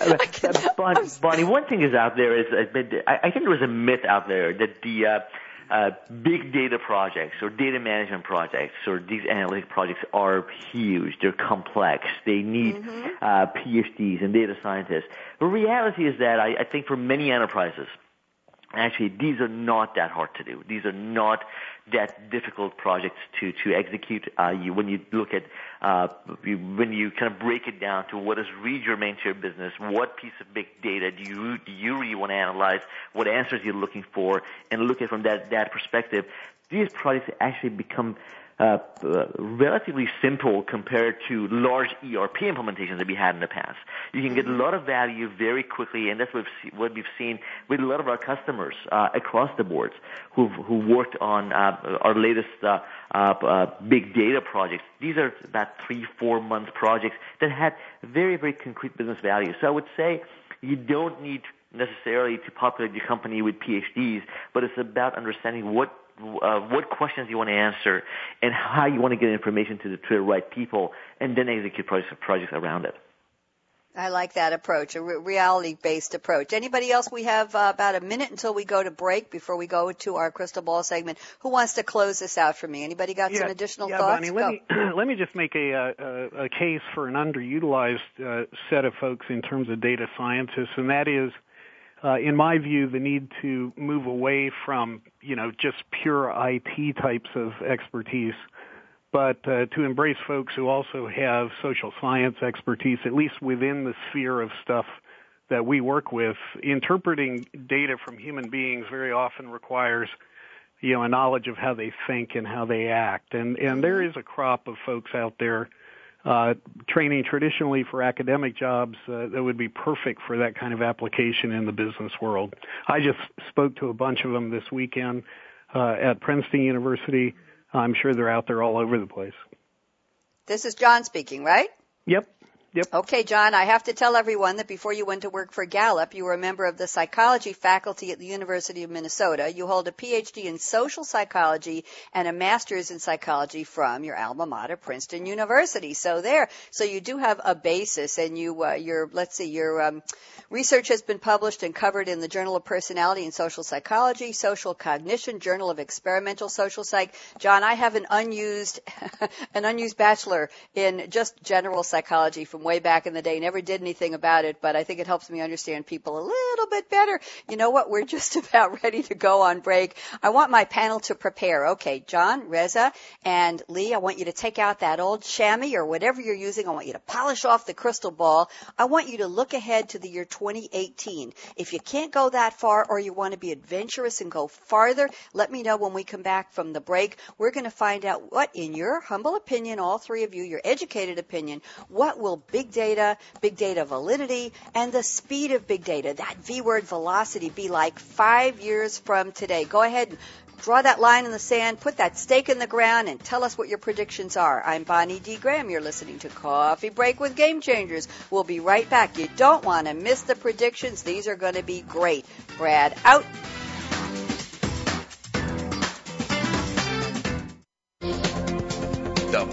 I can- Bonnie, Bonnie, one thing is out there is uh, I I think there was a myth out there that the uh, uh, big data projects or data management projects or these analytic projects are huge. They're complex. They need uh, PhDs and data scientists. The reality is that I, I think for many enterprises, actually these are not that hard to do. These are not that difficult projects to to execute. Uh, you, when you look at uh, you, when you kind of break it down to what is really germane to your business, what piece of big data do you do you really want to analyze, what answers you're looking for, and look at from that that perspective, these projects actually become uh, uh, relatively simple compared to large ERP implementations that we had in the past. You can get a lot of value very quickly, and that's what we've, se- what we've seen with a lot of our customers uh, across the boards who've, who worked on uh, our latest uh, uh, uh, big data projects. These are about three, four month projects that had very, very concrete business value. So I would say you don't need necessarily to populate your company with PhDs, but it's about understanding what uh, what questions you want to answer and how you want to get information to the, to the right people, and then execute projects, projects around it. I like that approach, a re- reality-based approach. Anybody else? We have uh, about a minute until we go to break before we go to our crystal ball segment. Who wants to close this out for me? Anybody got some additional yeah, thoughts? Bonnie, let me let me just make a, uh, a a case for an underutilized uh, set of folks in terms of data scientists, and that is, uh, in my view, the need to move away from you know just pure IT types of expertise, but uh, to embrace folks who also have social science expertise, at least within the sphere of stuff that we work with. Interpreting data from human beings very often requires you know, a knowledge of how they think and how they act. And and there is a crop of folks out there uh, training traditionally for academic jobs uh, that would be perfect for that kind of application in the business world. I just spoke to a bunch of them this weekend uh, at Princeton University. I'm sure they're out there all over the place. This is John speaking, right? Yep. Yep. Okay, John, I have to tell everyone that before you went to work for Gallup, you were a member of the psychology faculty at the University of Minnesota. You hold a PhD in social psychology and a master's in psychology from your alma mater, Princeton University. So there, so you do have a basis, and you, uh, your, let's see, your um, research has been published and covered in the Journal of Personality and Social Psychology, Social Cognition, Journal of Experimental Social Psych. John, I have an unused, an unused bachelor in just general psychology from way back in the day. Never did anything about it, but I think it helps me understand people a little bit better. You know what? We're just about ready to go on break. I want my panel to prepare. Okay, John, Reza, and Lee, I want you to take out that old chamois or whatever you're using. I want you to polish off the crystal ball. I want you to look ahead to the year 2018. If you can't go that far or you want to be adventurous and go farther, let me know when we come back from the break. We're going to find out what, in your humble opinion, all three of you, your educated opinion, what will big data, big data validity, and the speed of big data, that V word velocity, be like five years from today? Go ahead and draw that line in the sand, put that stake in the ground, and tell us what your predictions are. I'm Bonnie D. Graham. You're listening to Coffee Break with Game Changers. We'll be right back. You don't want to miss the predictions. These are going to be great. Brad out.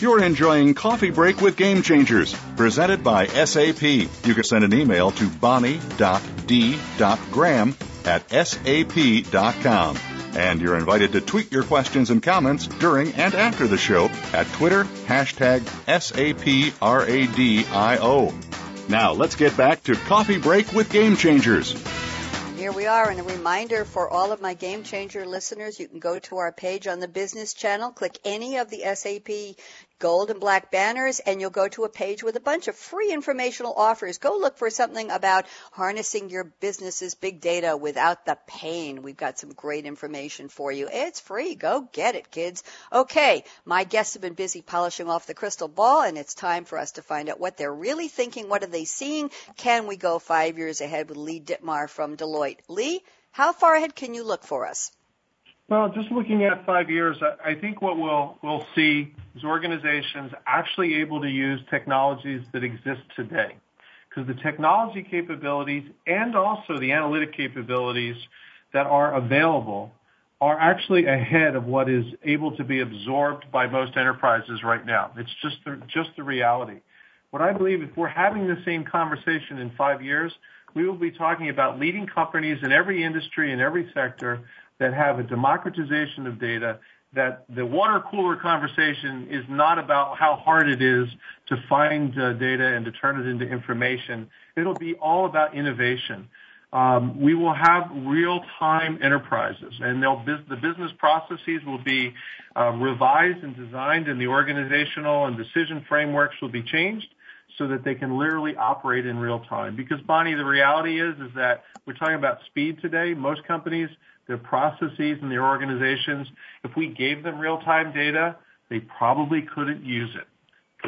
You're enjoying Coffee Break with Game Changers, presented by SAP. You can send an email to bonnie.d.graham at sap.com. And you're invited to tweet your questions and comments during and after the show at Twitter, hashtag SAPRADIO. Now let's get back to Coffee Break with Game Changers. Here we are, and a reminder for all of my Game Changer listeners, you can go to our page on the Business Channel, click any of the SAP gold and black banners and you'll go to a page with a bunch of free informational offers. Go look for something about harnessing your business's big data without the pain. We've got some great information for you. It's free. Go get it, kids. Okay. My guests have been busy polishing off the crystal ball and it's time for us to find out what they're really thinking. What are they seeing? Can we go five years ahead with Lee Dittmar from Deloitte? Lee, how far ahead can you look for us? Well, just looking at five years, I think what we'll we'll see is organizations actually able to use technologies that exist today. Because the technology capabilities and also the analytic capabilities that are available are actually ahead of what is able to be absorbed by most enterprises right now. It's just the, just the reality. What I believe if we're having the same conversation in five years, we will be talking about leading companies in every industry and every sector that have a democratization of data, that the water cooler conversation is not about how hard it is to find uh, data and to turn it into information. It'll be all about innovation. Um, we will have real-time enterprises, and the business processes will be uh, revised and designed, and the organizational and decision frameworks will be changed so that they can literally operate in real time. Because Bonnie, the reality is is that we're talking about speed today. Most companies their processes and their organizations, if we gave them real-time data, they probably couldn't use it.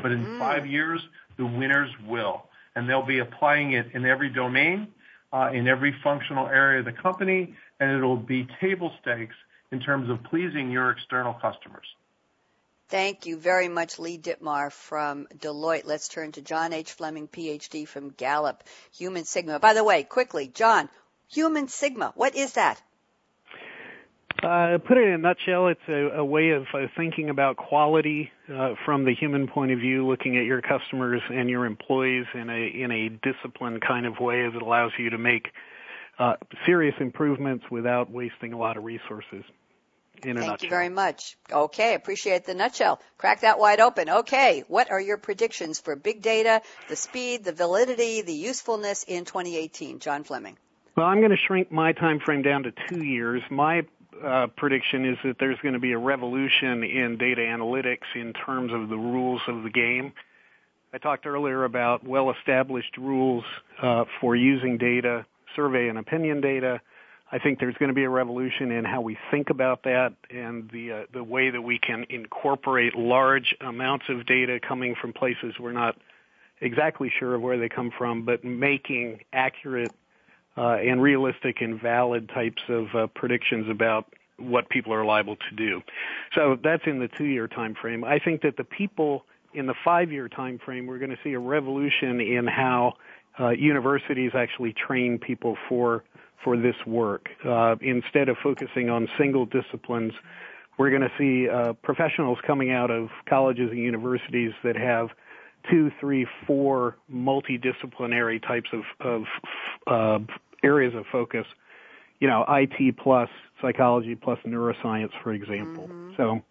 But in mm. five years, the winners will, and they'll be applying it in every domain, uh, in every functional area of the company, and it'll be table stakes in terms of pleasing your external customers. Thank you very much, Lee Dittmar from Deloitte. Let's turn to John H. Fleming, PhD from Gallup, Human Sigma. By the way, quickly, John, Human Sigma, what is that? Uh, put it in a nutshell, it's a, a way of uh, thinking about quality uh, from the human point of view, looking at your customers and your employees in a in a disciplined kind of way that allows you to make uh, serious improvements without wasting a lot of resources. Thank nutshell. you very much. Okay, appreciate the nutshell. Crack that wide open. Okay, what are your predictions for big data, the speed, the validity, the usefulness in 2018? John Fleming. Well, I'm going to shrink my time frame down to two years. My uh, prediction is that there's going to be a revolution in data analytics in terms of the rules of the game. I talked earlier about well-established rules uh, for using data, survey and opinion data. I think there's going to be a revolution in how we think about that and the uh, the way that we can incorporate large amounts of data coming from places we're not exactly sure of where they come from, but making accurate and realistic and valid types of uh, predictions about what people are liable to do. So that's in the two-year time frame. I think that the people in the five-year time frame, we're going to see a revolution in how uh, universities actually train people for for this work. Uh, instead of focusing on single disciplines, we're going to see uh, professionals coming out of colleges and universities that have two, three, four multidisciplinary types of, of uh, areas of focus. You know, IT plus psychology plus neuroscience, for example. Mm-hmm. So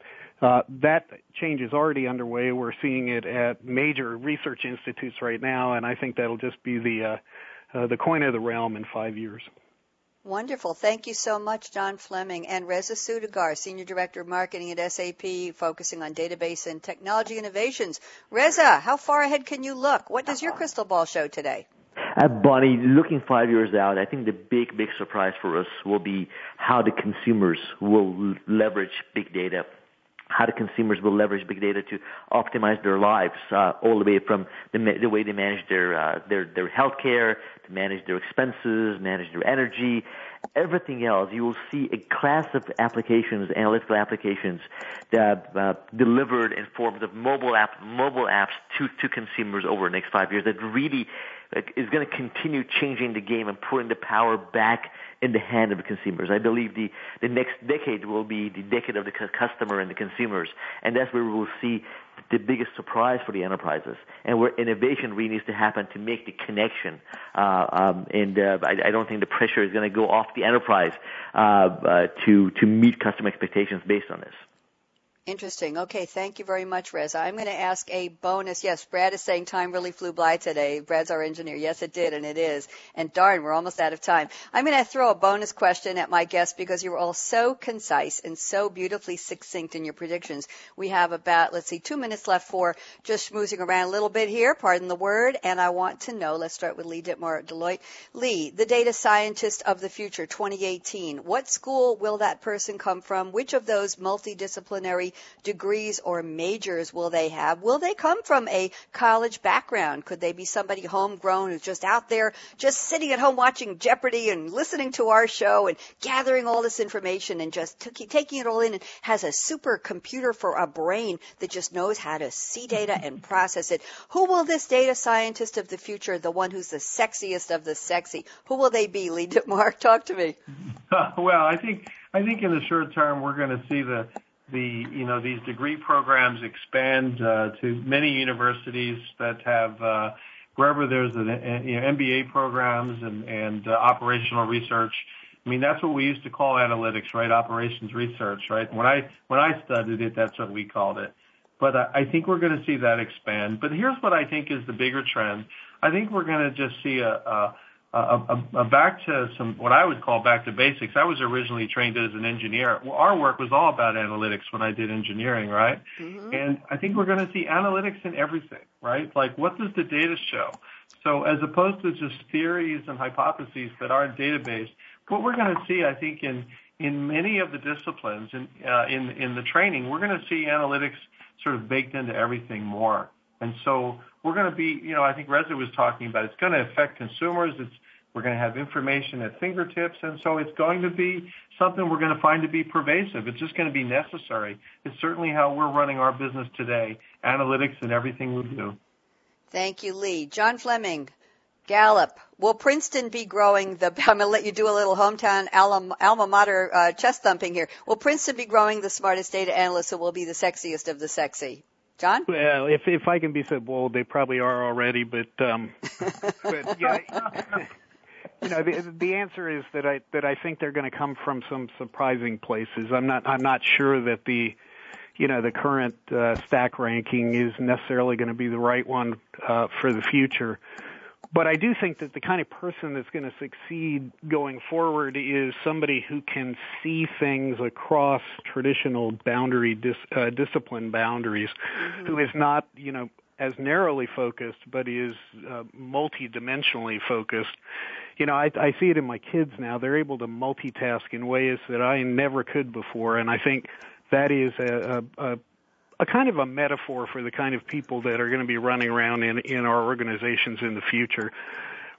uh, that change is already underway. We're seeing it at major research institutes right now, and I think that'll just be the uh, uh, the coin of the realm in five years. Wonderful. Thank you so much, John Fleming and Reza Soudagar, Senior Director of Marketing at SAP, focusing on database and technology innovations. Reza, how far ahead can you look? What does your crystal ball show today? Uh, Bonnie, looking five years out, I think the big, big surprise for us will be how the consumers will leverage big data how the consumers will leverage big data to optimize their lives, uh, all the way from the, the way they manage their uh, their their healthcare, to manage their expenses, manage their energy, everything else. You will see a class of applications, analytical applications, that uh, delivered in forms of mobile app mobile apps to to consumers over the next five years. That really is going to continue changing the game and putting the power back in the hand of the consumers. I believe the, the next decade will be the decade of the customer and the consumers, and that's where we will see the biggest surprise for the enterprises, and where innovation really needs to happen to make the connection. Uh, um, and uh, I, I, don't think the pressure is going to go off the enterprise uh, uh, to to meet customer expectations based on this. Interesting. Okay, thank you very much, Reza. I'm going to ask a bonus. Yes, Brad is saying time really flew by today. Brad's our engineer. Yes, it did, and it is. And darn, we're almost out of time. I'm going to throw a bonus question at my guests because you were all so concise and so beautifully succinct in your predictions. We have about, let's see, two minutes left for just schmoozing around a little bit here, pardon the word, and I want to know, let's start with Lee Dittmar at Deloitte. Lee, the data scientist of the future, 2018. What school will that person come from? Which of those multidisciplinary degrees or majors will they have? Will they come from a college background? Could they be somebody homegrown who's just out there, just sitting at home watching Jeopardy and listening to our show and gathering all this information and just t- taking it all in and has a super computer for a brain that just knows how to see data and process it? Who will this data scientist of the future, the one who's the sexiest of the sexy, who will they be? Lee Mark, talk to me. well, I think I think in the short term we're going to see the the you know these degree programs expand uh, to many universities that have uh, wherever there's an you know, MBA programs and and uh, operational research. I mean that's what we used to call analytics, right? Operations research, right? When I when I studied it, that's what we called it. But I, think we're going to see that expand. But here's what I think is the bigger trend. I think we're going to just see a, back to some what I would call back to basics. I was originally trained as an engineer. Well, our work was all about analytics when I did engineering, right? Mm-hmm. And I think we're going to see analytics in everything, right? Like, what does the data show? So, as opposed to just theories and hypotheses that aren't database, what we're going to see, I think, in in many of the disciplines in uh, in in the training, we're going to see analytics sort of baked into everything more. And so we're going to be, you know, I think Reza was talking about it's going to affect consumers. It's we're going to have information at fingertips, and so it's going to be something we're going to find to be pervasive. It's just going to be necessary. It's certainly how we're running our business today, analytics and everything we do. Thank you, Lee. John Fleming, Gallup. Will Princeton be growing the, I'm going to let you do a little hometown alma, alma mater uh, chest thumping here. Will Princeton be growing the smartest data analyst who will be the sexiest of the sexy? John? Well, if if I can be so bold, they probably are already, but um but yeah, you know, the the answer is that I that I think they're going to come from some surprising places. I'm not I'm not sure that the you know the current uh, stack ranking is necessarily going to be the right one uh, for the future. But I do think that the kind of person that's going to succeed going forward is somebody who can see things across traditional boundary dis, uh, discipline boundaries, mm-hmm. who is not, you know, as narrowly focused, but is uh, multi-dimensionally focused. You know, I, I see it in my kids now. They're able to multitask in ways that I never could before, and I think that is a, a, a a kind of a metaphor for the kind of people that are going to be running around in, in our organizations in the future.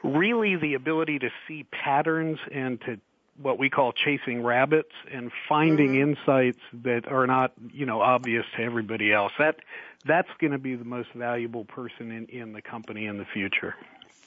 Really, the ability to see patterns and to what we call chasing rabbits and finding mm-hmm. insights that are not, you know, obvious to everybody else. That that's going to be the most valuable person in, in the company in the future.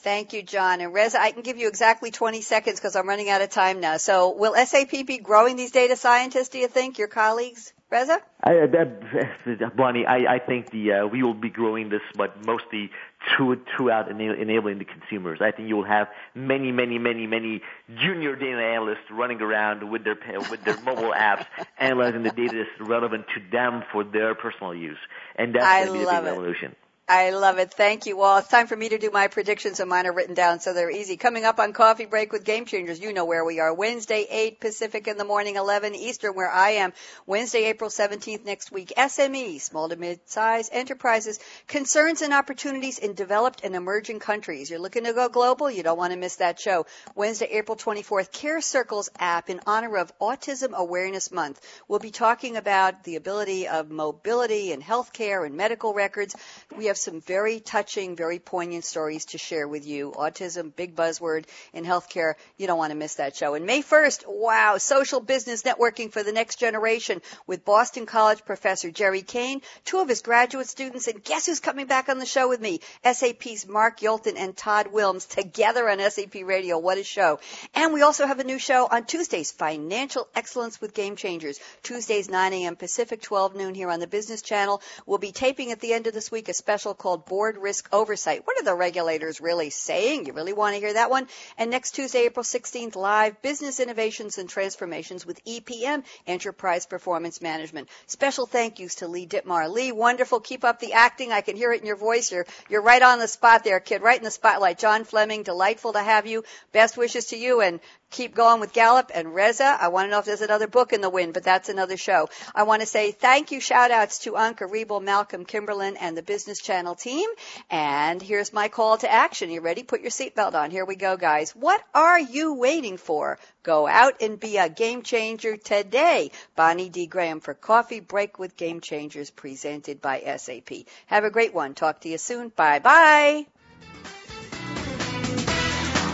Thank you, John. And Reza, I can give you exactly 20 seconds because I'm running out of time now. So will SAP be growing these data scientists, do you think, your colleagues? Reza? I, uh, Bonnie, I, I think the uh, we will be growing this, but mostly through, throughout enabling the consumers. I think you will have many, many, many, many junior data analysts running around with their with their mobile apps, analyzing the data that's relevant to them for their personal use, and that's going to be the big revolution. I love it. Thank you. Well, it's time for me to do my predictions, and mine are written down so they're easy. Coming up on Coffee Break with Game Changers, you know where we are. Wednesday, 8 Pacific in the morning, 11 Eastern, where I am. Wednesday, April 17th next week. SME, small to mid-size enterprises, concerns and opportunities in developed and emerging countries. You're looking to go global? You don't want to miss that show. Wednesday, April 24th, Care Circles app in honor of Autism Awareness Month. We'll be talking about the ability of mobility and healthcare and medical records. We have have some very touching, very poignant stories to share with you. Autism, big buzzword in healthcare. You don't want to miss that show. And May 1st, wow, social business networking for the next generation with Boston College professor Jerry Kane, two of his graduate students, and guess who's coming back on the show with me? SAP's Mark Yolton and Todd Wilms together on SAP Radio. What a show. And we also have a new show on Tuesdays, Financial Excellence with Game Changers. Tuesdays, 9 a.m. Pacific, 12 noon here on the Business Channel. We'll be taping at the end of this week a special special called Board Risk Oversight. What are the regulators really saying? You really want to hear that one? And next Tuesday, April 16th, live Business Innovations and Transformations with EPM, Enterprise Performance Management. Special thank yous to Lee Dittmar. Lee, wonderful. Keep up the acting. I can hear it in your voice. You're, you're right on the spot there, kid. Right in the spotlight. John Fleming, delightful to have you. Best wishes to you and keep going with Gallup and Reza. I want to know if there's another book in the wind, but that's another show. I want to say thank you, shout outs to Anka Rebel, Malcolm Kimberlin, and the Business Channel team. And here's my call to action. You ready? Put your seatbelt on. Here we go, guys. What are you waiting for? Go out and be a game changer today. Bonnie D. Graham for Coffee Break with Game Changers presented by SAP. Have a great one. Talk to you soon. Bye bye.